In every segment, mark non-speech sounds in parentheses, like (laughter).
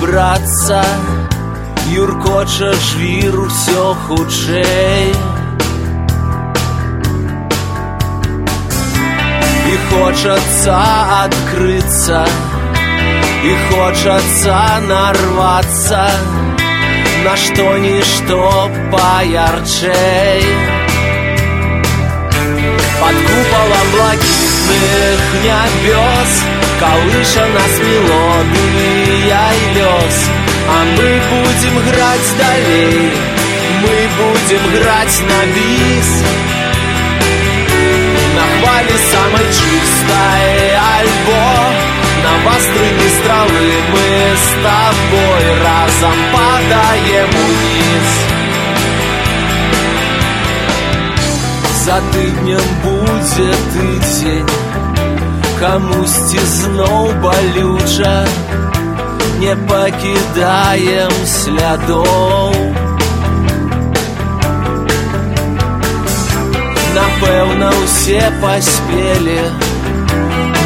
браться, Юркоча жвір усё хутчэй. І хочется открыться, и хочется нарваться на что-ничто поярчей. Под куполом блакитных небес Колыша нас мелодия и лес А мы будем грать далей Мы будем грать на бис. На хвале самой чистой альбом На вострине стрелы мы с тобой Разом падаем вниз. За тыднем будет тыдзень Камусьці зноў балюча Не пакідаем слядоў Напэўна, усе паспелі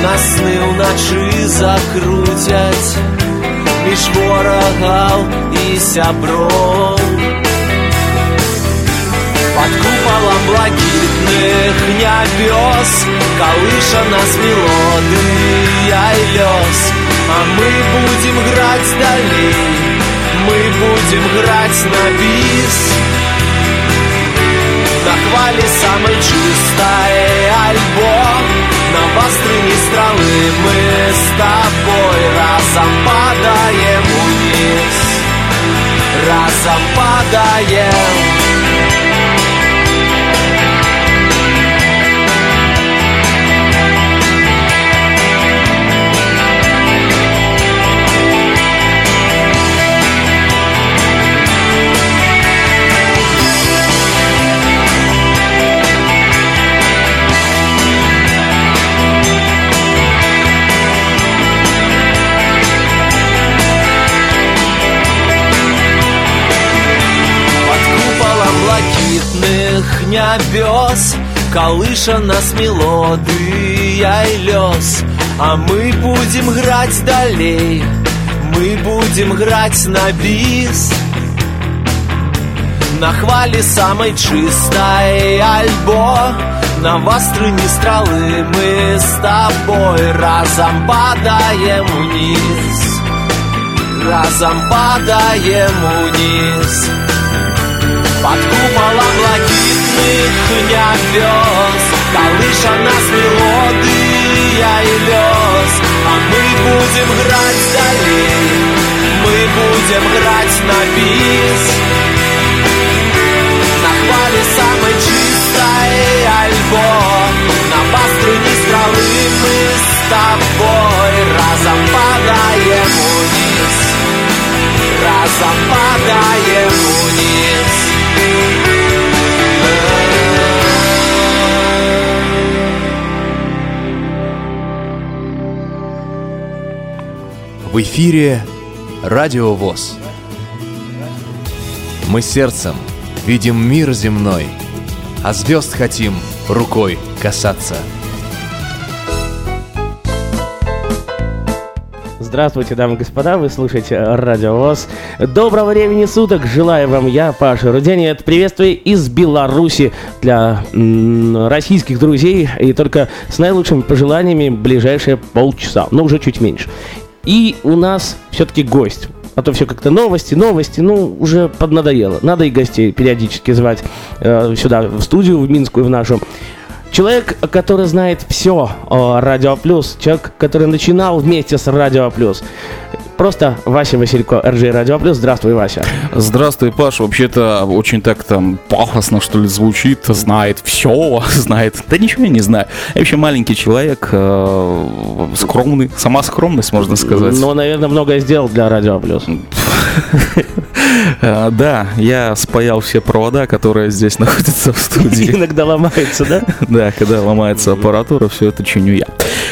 На сны ўначы закруцяць Між ворагаў і сяброў под куполом блакитных небес Колыша нас мелодия и лес А мы будем грать далей Мы будем грать на бис. На хвале самой чистой альбом На вострине стрелы мы с тобой Разом падаем вниз. Разом падаем. блакітных Калыша нас мелодыя і лёс А мы будем граць далей. Мы будем граць на бис. На хвале самой чистой альбо На вастрыне стрелы мы с тобой Разом падаем вниз. Разом падаем вниз под куполом блакитных небес Колыша нас мелодия и лес А мы будем грать далей Мы будем грать на бис На хвале самой чистой альбом На баструне стрелы мы с тобой Разом падаем вниз Разом падаем В эфире Радио ВОЗ. Мы сердцем видим мир земной, а звезд хотим рукой касаться. Здравствуйте, дамы и господа, вы слушаете Радио ВОЗ. Доброго времени суток, желаю вам я, Паша Руденец. Приветствую из Беларуси для российских друзей и только с наилучшими пожеланиями ближайшие полчаса, но уже чуть меньше. И у нас все-таки гость. А то все как-то новости, новости, ну, уже поднадоело. Надо и гостей периодически звать э, сюда, в студию, в Минскую, в нашу. Человек, который знает все о Радио Плюс, человек, который начинал вместе с Радио Плюс. Просто Вася Василько, РЖ Радио Плюс. Здравствуй, Вася. Здравствуй, Паш. Вообще-то очень так там пафосно, что ли, звучит. Знает все, (laughs) знает. Да ничего я не знаю. Я вообще маленький человек, э, скромный. Сама скромность, можно сказать. Ну, наверное, многое сделал для Радио Плюс. Э, Да, я спаял все провода, которые здесь (laughs) находятся в студии. (laughs) Иногда ломается, да? Да, когда ломается аппаратура, все это чиню я.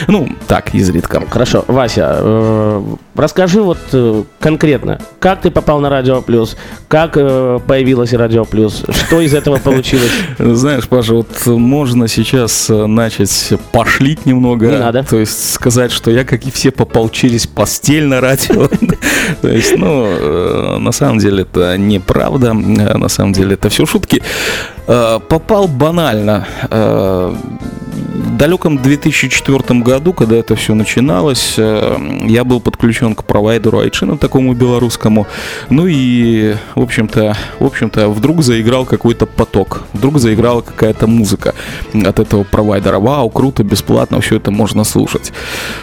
Ну, так, изредка. Хорошо, Вася, э, расскажи вот э, конкретно, как ты попал на Радио Плюс, как э, появилось Радио Плюс, что из этого (laughs) получилось? Знаешь, Паша, вот можно сейчас начать пошлить немного. Не надо. То есть сказать, что я, как и все, попал через постель на радио. То есть, ну, э, на самом деле это неправда. Э, На самом деле это все шутки. Э, Попал банально. Далеком 2004 году, когда это все начиналось, э, я был подключен к провайдеру Айчина, такому белорусскому. Ну и, в общем-то, в общем-то, вдруг заиграл какой-то поток, вдруг заиграла какая-то музыка от этого провайдера. Вау, круто, бесплатно, все это можно слушать.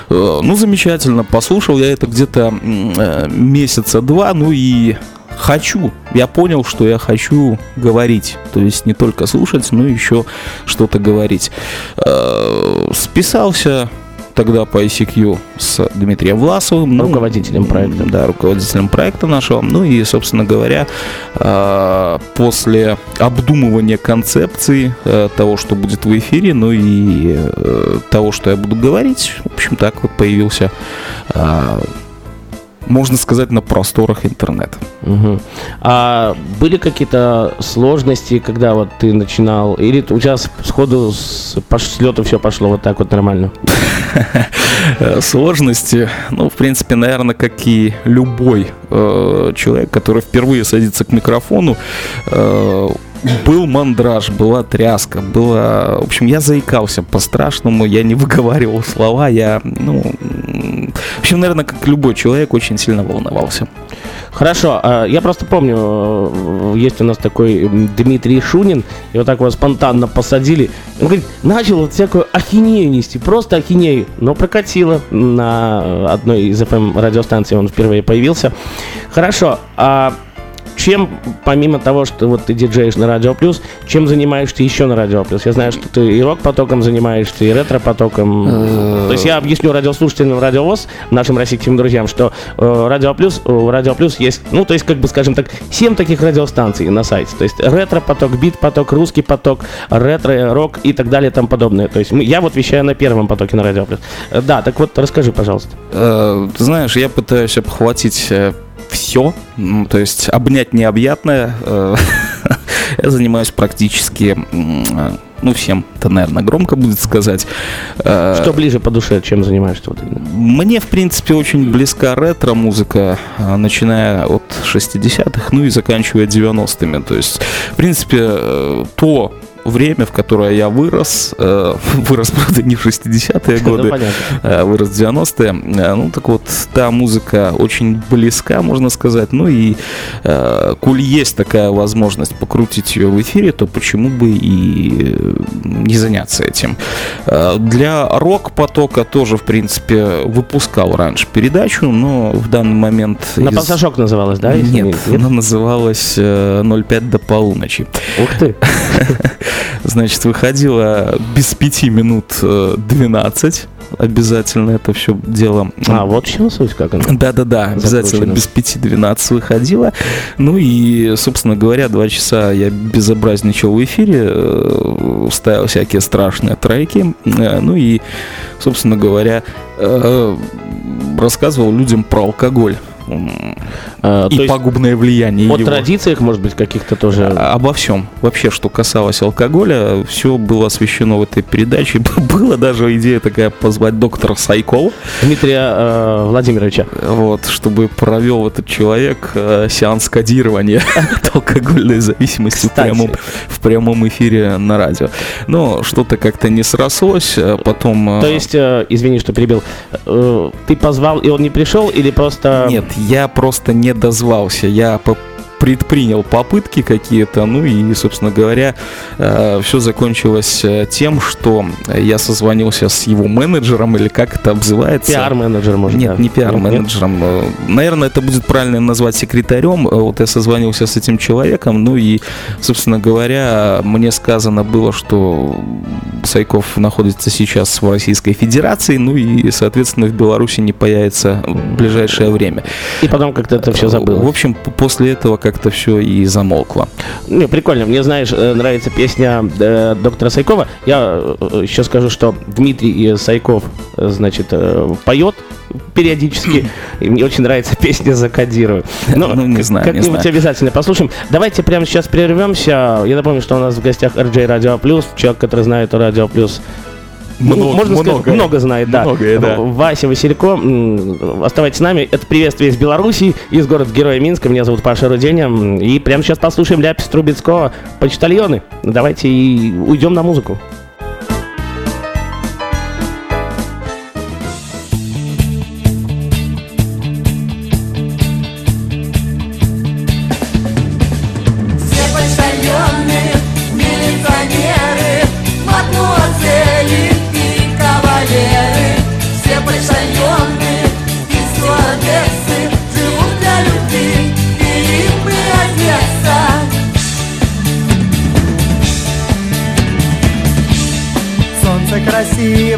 Э, Ну, замечательно, послушал я это где-то э, месяца два, ну и хочу. Я понял, что я хочу говорить. То есть не только слушать, но еще что-то говорить. Э, Списался тогда по ICQ с Дмитрием Власовым. ну, Руководителем проекта. Да, руководителем проекта нашего. Ну и, собственно говоря, э, после обдумывания концепции э, того, что будет в эфире, ну и того, что я буду говорить, в общем, так вот появился, можно сказать, на просторах интернета. Мгм. А были какие-то сложности, когда вот ты начинал? Или у тебя с- сходу с лету все пошло вот так вот нормально? (laughs) Сложности, ну, в принципе, наверное, как и любой э, человек, который впервые садится к микрофону, э, был мандраж, была тряска, было... В общем, я заикался по-страшному, я не выговаривал слова, я, ну... В общем, наверное, как любой человек, очень сильно волновался. Хорошо, а, я просто помню, э, есть у нас такой м, Дмитрий Шунин, его так вот спонтанно посадили. Он говорит, начал вот всякую ахинею нести, просто ахинею, но прокатило на одной из FM радиостанций, он впервые появился. Хорошо, а чем, помимо того, что вот ты диджеешь на Радио Плюс, чем занимаешься еще на Радио Плюс? Я знаю, что ты и рок-потоком занимаешься, и ретро-потоком. То есть я объясню радиослушателям Радио ВОЗ, нашим российским друзьям, что э, Радио Плюс, у Радио Плюс есть, ну, то есть, как бы, скажем так, 7 таких радиостанций на сайте. То есть ретро-поток, бит-поток, русский поток, ретро, рок и так далее и тому подобное. То есть мы, я вот вещаю на первом потоке на Радио Плюс. Э, Да, так вот, расскажи, пожалуйста. Э, Ты знаешь, я пытаюсь обхватить все, то есть обнять необъятное. Э, (laughs) Я занимаюсь практически, э, ну, всем, это, наверное, громко будет сказать. Э, Что ближе по душе, чем занимаешься вот именно? Мне, в принципе, очень близка ретро-музыка, начиная от 60-х, ну и заканчивая 90-ми. То есть, в принципе, то время, в которое я вырос, э, (laughs) вырос, правда, не в 60-е (laughs) Ну, годы, понятно. э, вырос в 90-е. Э, Ну, так вот, та музыка очень близка, можно сказать. Ну и э, коль есть такая возможность покрутить ее в эфире, то почему бы и э, не заняться этим. Э, Для рок-потока тоже, в принципе, выпускал раньше передачу, но в данный момент... На из- пассажок называлась, да? Нет, не- она называлась э, 05 до полуночи. Ух ты. (laughs) Значит, выходила без пяти минут э, 12. Обязательно это все дело. А, вот в чем суть, как она. Да-да-да, обязательно без пяти 12 выходила. Ну и, собственно говоря, два часа я безобразничал в эфире, э, ставил всякие страшные треки. Э, Ну и, собственно говоря, э, рассказывал людям про алкоголь А, и пагубное влияние о его. традициях, может быть, каких-то тоже... А- Обо всем. Вообще, что касалось алкоголя, все было освещено в этой передаче. (laughs) Была даже идея такая позвать доктора Сайкова, Дмитрия э, Владимировича. вот, чтобы провел этот человек э, сеанс кодирования (laughs) от алкогольной зависимости в прямом, в прямом эфире на радио. Но что-то как-то не срослось, потом... То есть, э, извини, что перебил, э, ты позвал, и он не пришел, или просто... Нет, я просто не дозвался. Я предпринял попытки какие-то, ну и, собственно говоря, все закончилось э, тем, что я созвонился с его менеджером, или как это обзывается. Пиар-менеджер, может, Нет, да? не пиар-менеджером. Э, Наверное, это будет правильно назвать секретарем. Э, Вот я созвонился с этим человеком, ну и, собственно говоря, мне сказано было, что Сайков находится сейчас в Российской Федерации, ну и, соответственно, в Беларуси не появится в ближайшее время. И потом как-то это все В забыл. общем, п- после этого как как-то все и замолкло. Не, прикольно. Мне, знаешь, э, нравится песня э, доктора Сайкова. Я э, еще скажу, что Дмитрий Сайков, значит, э, поет периодически. (clears throat) И мне очень нравится (laughs) песня «Закодирую». Но Ну, не знаю, Как-нибудь знаю. обязательно послушаем. Давайте прямо сейчас прервемся. Я напомню, что у нас в гостях RJ Радио Плюс, человек, который знает Радио Плюс ну, Много- можно сказать, многое. много знает, да. Многое, да. Вася Василько, оставайтесь с нами. Это приветствие из Беларуси, из города Героя Минска. Меня зовут Паша Руденя. И прямо сейчас послушаем Ляпис Трубецкого «Почтальоны». Давайте и уйдем на музыку.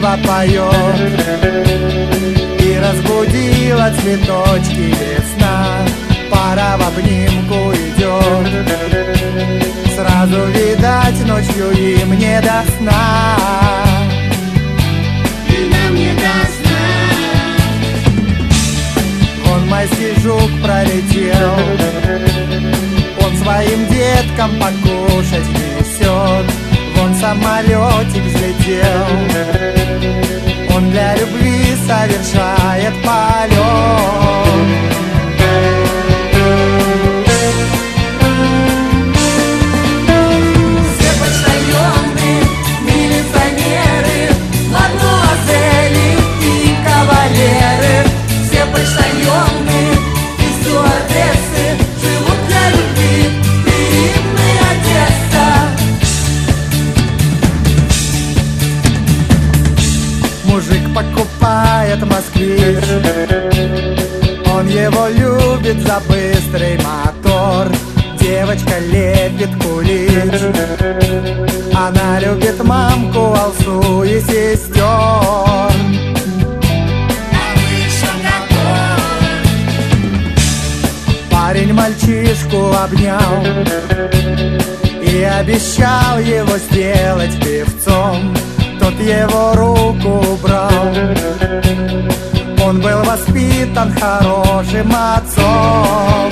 Красиво поет И разбудила цветочки весна. Пора в обнимку идет Сразу видать ночью им не до сна. И нам не до Вон майский жук пролетел. Он своим деткам покушать несет самолетик взлетел. Он для любви совершает полет москвич Он его любит за быстрый мотор. Девочка лепит кулич. Она любит мамку, алсу и сестер. Парень мальчишку обнял И обещал его сделать певцом его руку убрал Он был воспитан хорошим отцом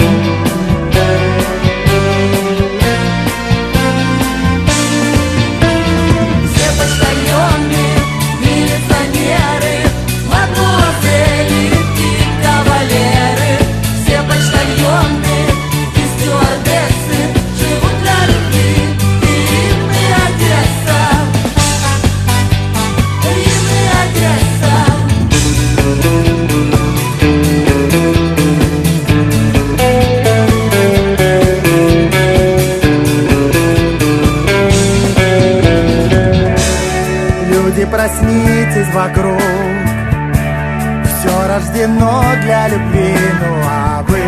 любви. Ну а вы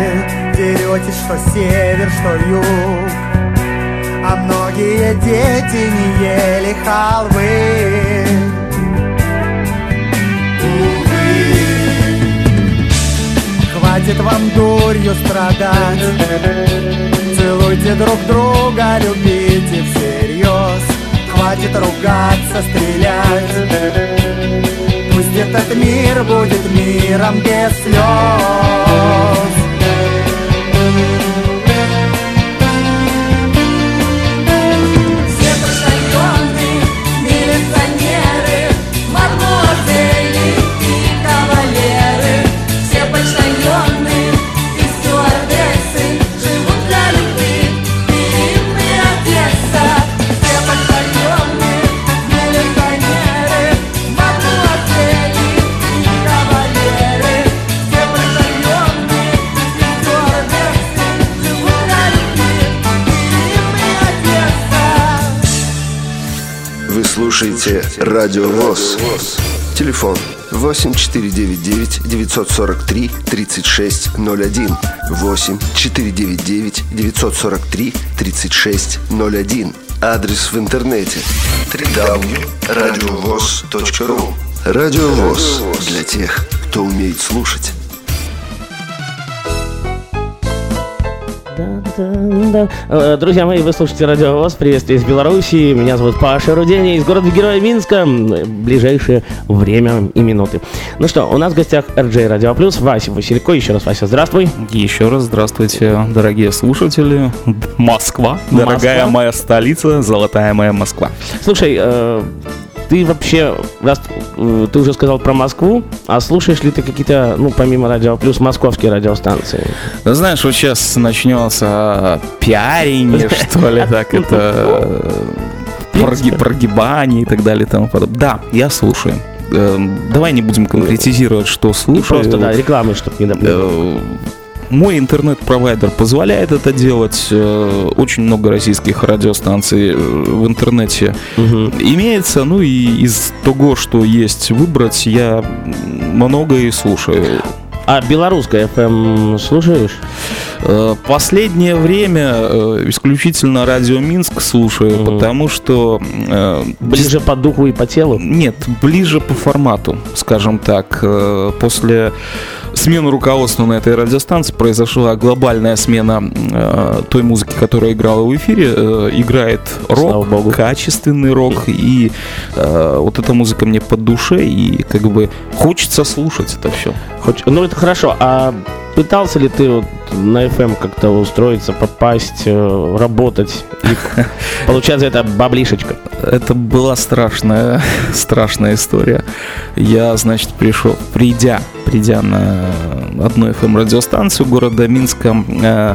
деретесь, что север, что юг. А многие дети не ели халвы. Хватит вам дурью страдать. Целуйте друг друга, любите всерьез. Хватит ругаться, стрелять Пусть этот мир будет миром без слез слушаете Радио ВОЗ. Телефон 8499 943 3601 8 499 943 3601 Адрес в интернете. www.radiovoz.ru Радио ВОЗ. Для тех, кто умеет слушать. Друзья мои, вы слушаете Радио ВОЗ, приветствие из Беларуси. Меня зовут Паша Руденя из города Героя Минска. Ближайшее время и минуты. Ну что, у нас в гостях RJ Радио Плюс, Вася Василько. Еще раз, Вася, здравствуй. Еще раз здравствуйте, дорогие слушатели. Москва, дорогая Москва. моя столица, золотая моя Москва. Слушай, э, ты вообще, раз э, ты уже сказал про Москву, а слушаешь ли ты какие-то, ну, помимо Радио Плюс, московские радиостанции? Ну, Знаешь, вот сейчас начнется пиарение, (laughs) что ли, так это э, проги- прогибание и так далее и тому подобное. Да, я слушаю. Эм, Давай не будем конкретизировать, что И слушаю. просто, да, рекламы, чтобы не Мой интернет-провайдер позволяет это делать. Э, Очень много российских радиостанций э, в интернете имеется. Ну и из того, что есть выбрать, я многое слушаю. А белорусская FM слушаешь? Э, Последнее время исключительно радио Минск слушаю, Мгм. потому что Ближе по духу и по телу? Нет, ближе по формату, скажем так. После смены руководства на этой радиостанции произошла глобальная смена э, той музыки, которая играла в эфире. Э, играет рок, качественный рок, и э, вот эта музыка мне по душе, и как бы хочется слушать это все. Хоть- Ну, это хорошо. А пытался ли ты вот на FM как-то устроиться, попасть, э, работать и (laughs) получать за это баблишечка? Это была страшная, (laughs) страшная история. Я, значит, пришел, придя, придя на одну FM радиостанцию города Минска, э,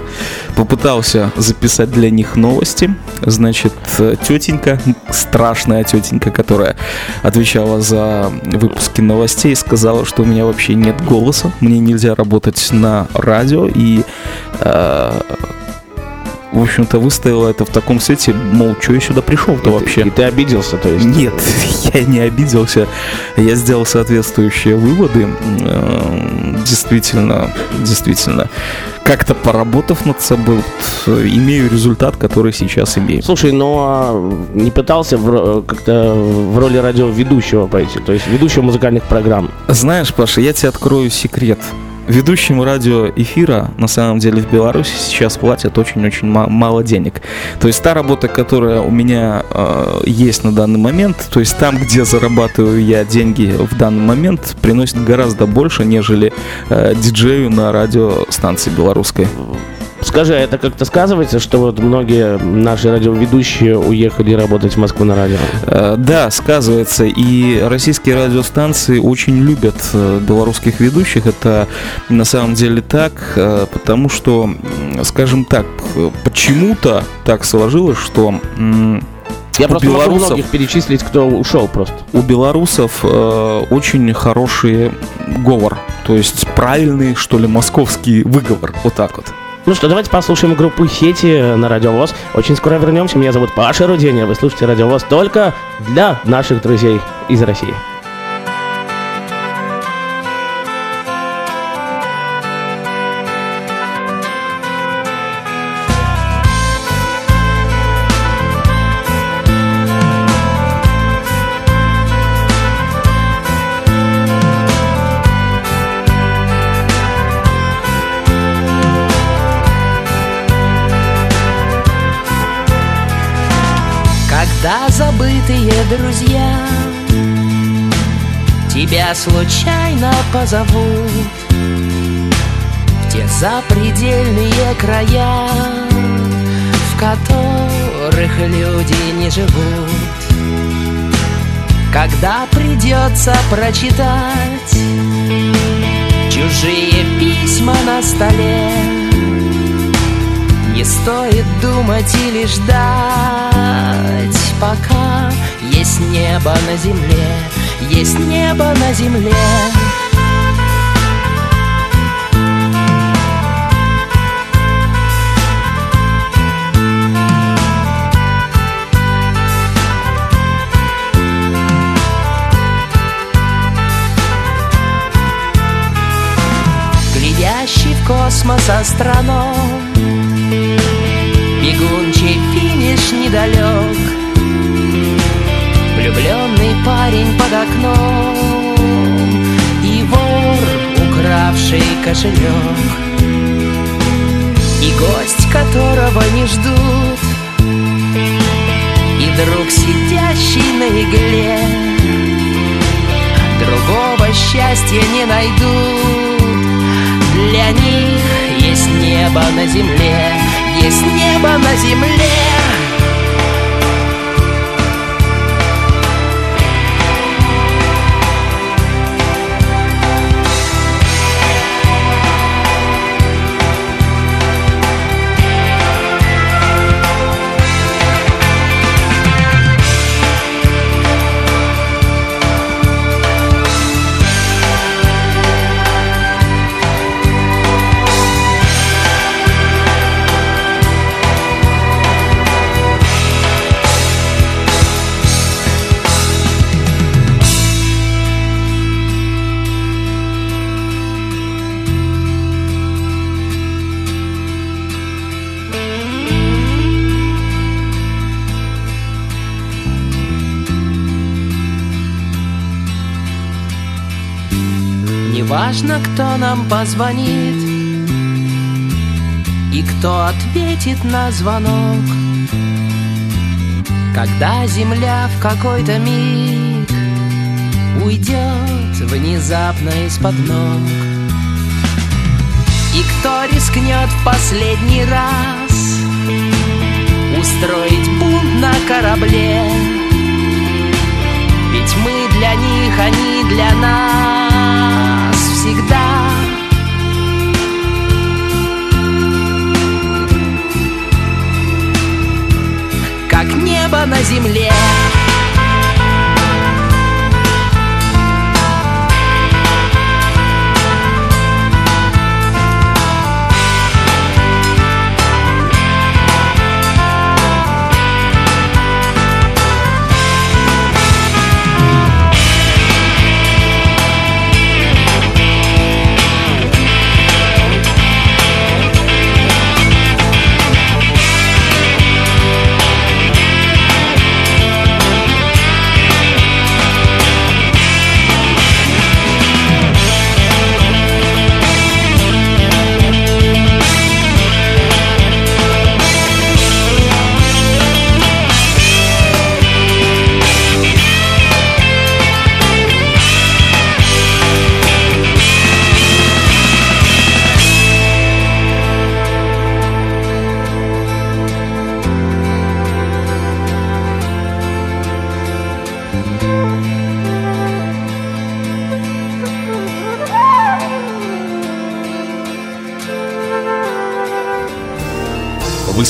попытался записать для них новости. Значит, э, тетенька, страшная тетенька, которая отвечала за выпуски новостей, сказала, что у меня вообще нет голоса, мне нельзя работать на радио и э, в общем-то, выставила это в таком свете, мол, что я сюда пришел-то вообще? ты- И ты обиделся, то есть? Нет, (laughs) я не обиделся. Я сделал соответствующие выводы. Эм, Действительно, действительно. Как-то поработав над собой, э, имею результат, который сейчас имею. Слушай, ну а не пытался в ро- как-то в роли радиоведущего пойти, то есть ведущего музыкальных программ? Знаешь, Паша, я тебе открою секрет. Ведущим радиоэфира на самом деле в Беларуси сейчас платят очень-очень ма- мало денег. То есть та работа, которая у меня э, есть на данный момент, то есть там, где зарабатываю я деньги в данный момент, приносит гораздо больше, нежели э, диджею на радиостанции белорусской. Скажи, а это как-то сказывается, что вот многие наши радиоведущие уехали работать в Москву на радио? Э, Да, сказывается. И российские радиостанции очень любят э, белорусских ведущих. Это на самом деле так, э, потому что, скажем так, почему-то так сложилось, что Я У просто могу белорусов- многих перечислить, кто ушел просто. у белорусов э, очень хороший говор. То есть правильный, что ли, московский выговор. Вот так вот. Ну что, давайте послушаем группу Сети на Радио ВОЗ. Очень скоро вернемся. Меня зовут Паша Руденя. Вы слушаете Радио ВОЗ только для наших друзей из России. Друзья. Тебя случайно позовут В те запредельные края В которых люди не живут. Когда придется прочитать Чужие письма на столе не стоит думать или ждать, пока есть небо на земле, есть небо на земле. Глядящий в космос астроном Бегунчий финиш недалек окном. И вор, укравший кошелек. И гость, которого не ждут. И друг, сидящий на игле. Другого счастья не найдут. Для них есть небо на земле. Есть небо на земле Неважно, кто нам позвонит И кто ответит на звонок. Когда земля в какой-то миг Уйдет внезапно из-под ног. И кто рискнет в последний раз Устроить бунт на корабле? Ведь мы для них, они для нас всегда Как небо на земле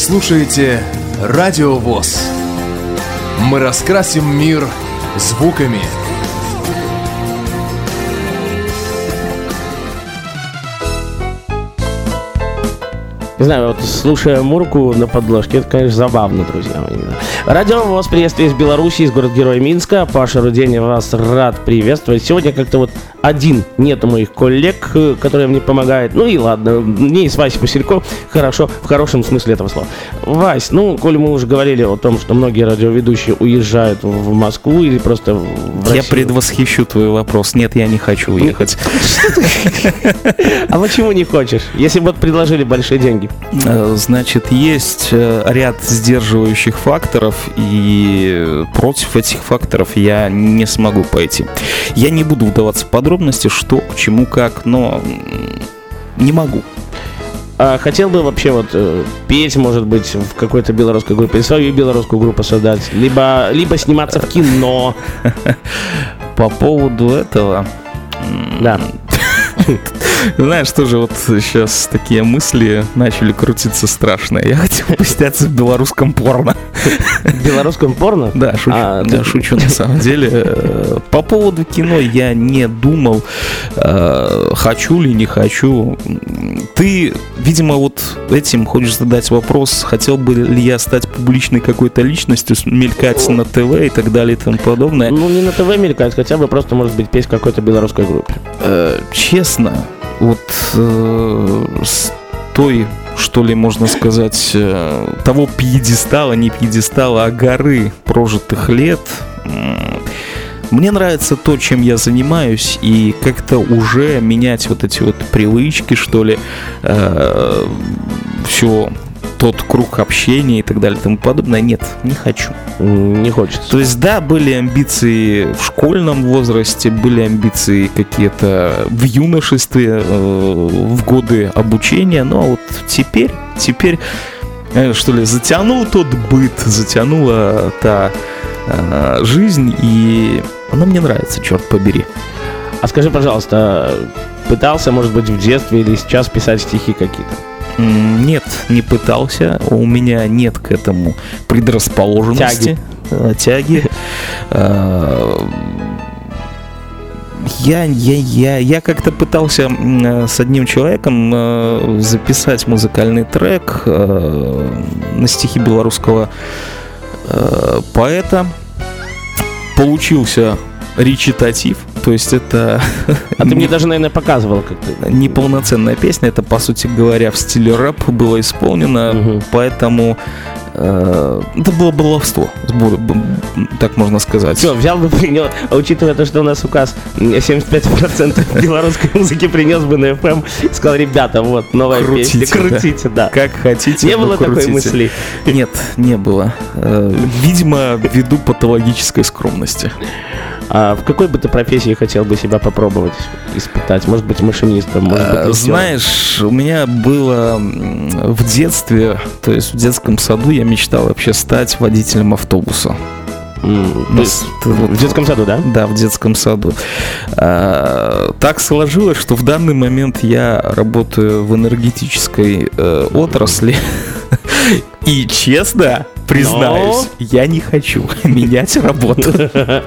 слушаете Радио ВОЗ. Мы раскрасим мир звуками. Не знаю, вот слушая Мурку на подложке, это, конечно, забавно, друзья мои. Радио ВОЗ, приветствие из Беларуси, из города-героя Минска. Паша Руденя вас рад приветствовать. Сегодня как-то вот один нету моих коллег, э, которые мне помогают. Ну и ладно, мне и с Васей Василько хорошо, в хорошем смысле этого слова. Вась, ну, коль мы уже говорили о том, что многие радиоведущие уезжают в Москву или просто в Я Россию. предвосхищу твой вопрос. Нет, я не хочу уехать. (laughs) А почему не хочешь? Если бы предложили большие деньги. Э, Значит, есть э, ряд сдерживающих факторов, и против этих факторов я не смогу пойти. Я не буду вдаваться в подробности, что, к чему, как, но не могу. А хотел бы вообще вот э, петь, может быть, в какой-то белорусской группе, или свою белорусскую группу создать, либо, либо сниматься в кино. По поводу этого, Да. (laughs) знаешь, тоже вот сейчас такие мысли начали крутиться страшные. Я хотел бы сняться в белорусском порно. В белорусском порно? Да, шучу, А, да, ты- шучу на самом деле. Э, По поводу кино я не думал, э, хочу ли, не хочу. Ты, видимо, вот этим хочешь задать вопрос, хотел бы ли я стать публичной какой-то личностью, мелькать на ТВ и так далее и тому подобное. Ну, не на ТВ мелькать, хотя бы просто, может быть, петь в какой-то белорусской группе. Э, Честно, вот э, с той, что ли, можно сказать, э, того пьедестала, не пьедестала, а горы прожитых лет, Мне нравится то, чем я занимаюсь, и как-то уже менять вот эти вот привычки, что ли, все тот круг общения и так далее и тому подобное. Нет, не хочу. Не хочется. То есть, да, были амбиции в школьном возрасте, были амбиции какие-то в юношестве, э, в годы обучения, но вот теперь, теперь, э, что ли, затянул тот быт, затянула та э, жизнь, и она мне нравится, черт побери. А скажи, пожалуйста, пытался, может быть, в детстве или сейчас писать стихи какие-то? Нет, не пытался. У меня нет к этому предрасположенности. э, Тяги. Э, (laughs) Я, я, я, я как-то пытался с одним человеком э, записать музыкальный трек э, на стихи белорусского э, поэта. Получился речитатив, то есть это (laughs) А ты мне даже, наверное, показывал как-то. неполноценная песня, это, по сути говоря, в стиле рэп было исполнено, поэтому э, это было баловство, так можно сказать. Все, взял бы (laughs) принес, а учитывая то, что у нас указ м, 75% (laughs) белорусской музыки принес бы на FM, сказал, ребята, вот новая Крутите, песня, да. крутите, да. Как хотите. Не было такой крутите. мысли. Нет, не было. Э, Видимо, ввиду патологической скромности. А в какой бы ты профессии хотел бы себя попробовать, испытать? Может быть, машинистом, может быть, Э, режиссером? Знаешь, у меня было в детстве, то есть в детском саду я мечтал вообще стать водителем автобуса. М, то Ну, есть с- вот- в детском саду, да? Да, в детском саду. А, так сложилось, что в данный момент я работаю в энергетической э, отрасли. (laughs) И честно, признаюсь, я не хочу (laughs) менять работу. (laughs)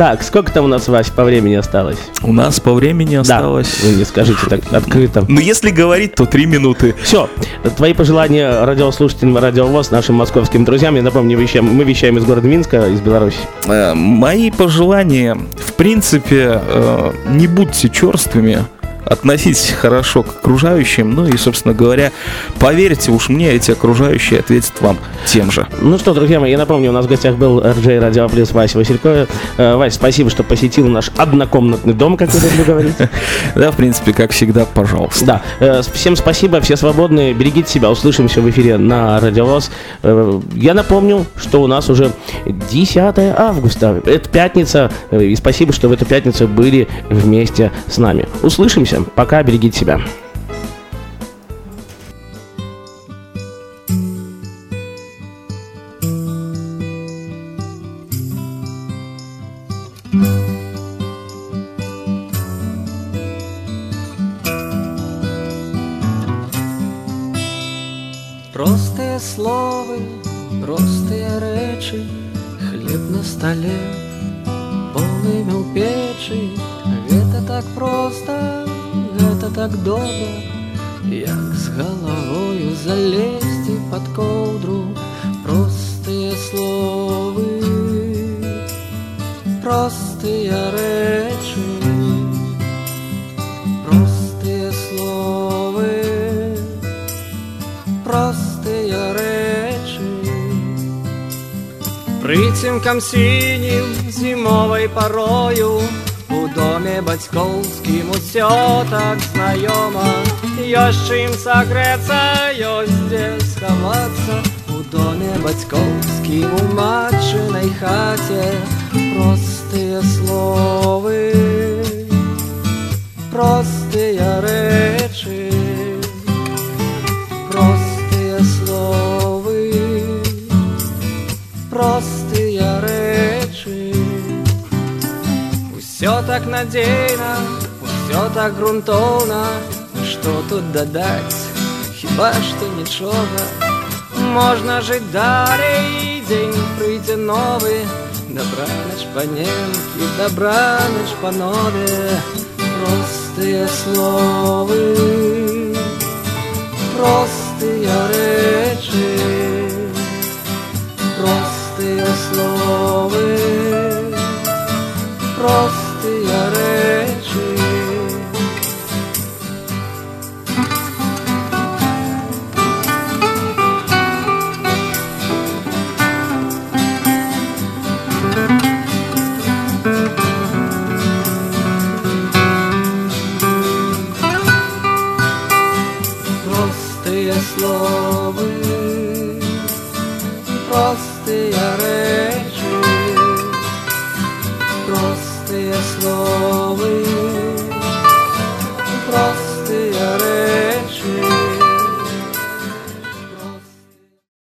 Так, сколько там у нас, Вась, по времени осталось? У нас по времени осталось... Да, вы не скажите так открыто. Ну, если говорить, то три минуты. Все, твои пожелания радиослушателям Радиовоз, нашим московским друзьям. Я напомню, вещаем, мы вещаем из города Минска, из Беларуси. Э, Мои пожелания, в принципе, э, не будьте черствыми, относитесь хорошо к окружающим, ну и, собственно говоря, поверьте уж мне, эти окружающие ответят вам тем же. Ну что, друзья мои, я напомню, у нас в гостях был RJ Радио Плюс Вася Василько. Э, Вась, спасибо, что посетил наш однокомнатный дом, как вы любите говорить. (laughs) Да, в принципе, как всегда, пожалуйста. Да, э, всем спасибо, все свободны, берегите себя, услышимся в эфире на Радиовоз. Э, Я напомню, что у нас уже 10 августа, это пятница, и спасибо, что в эту пятницу были вместе с нами. Услышимся, пока, берегите себя. Притімкам синім зимовой порою у доме батьківським усё так знайомо. Ёсць чым сагрэцца, ёсць дзе схавацца у доме батьківскім у матчынай хаце простыя словы, простыя рэчы. так надейно, усё так грунтовно, что тут додать, хіба што нічога. Можна жить далей, день прыйдзе новы, Добранач паненкі, добранач панове, простые словы простые речи, простые словы, простые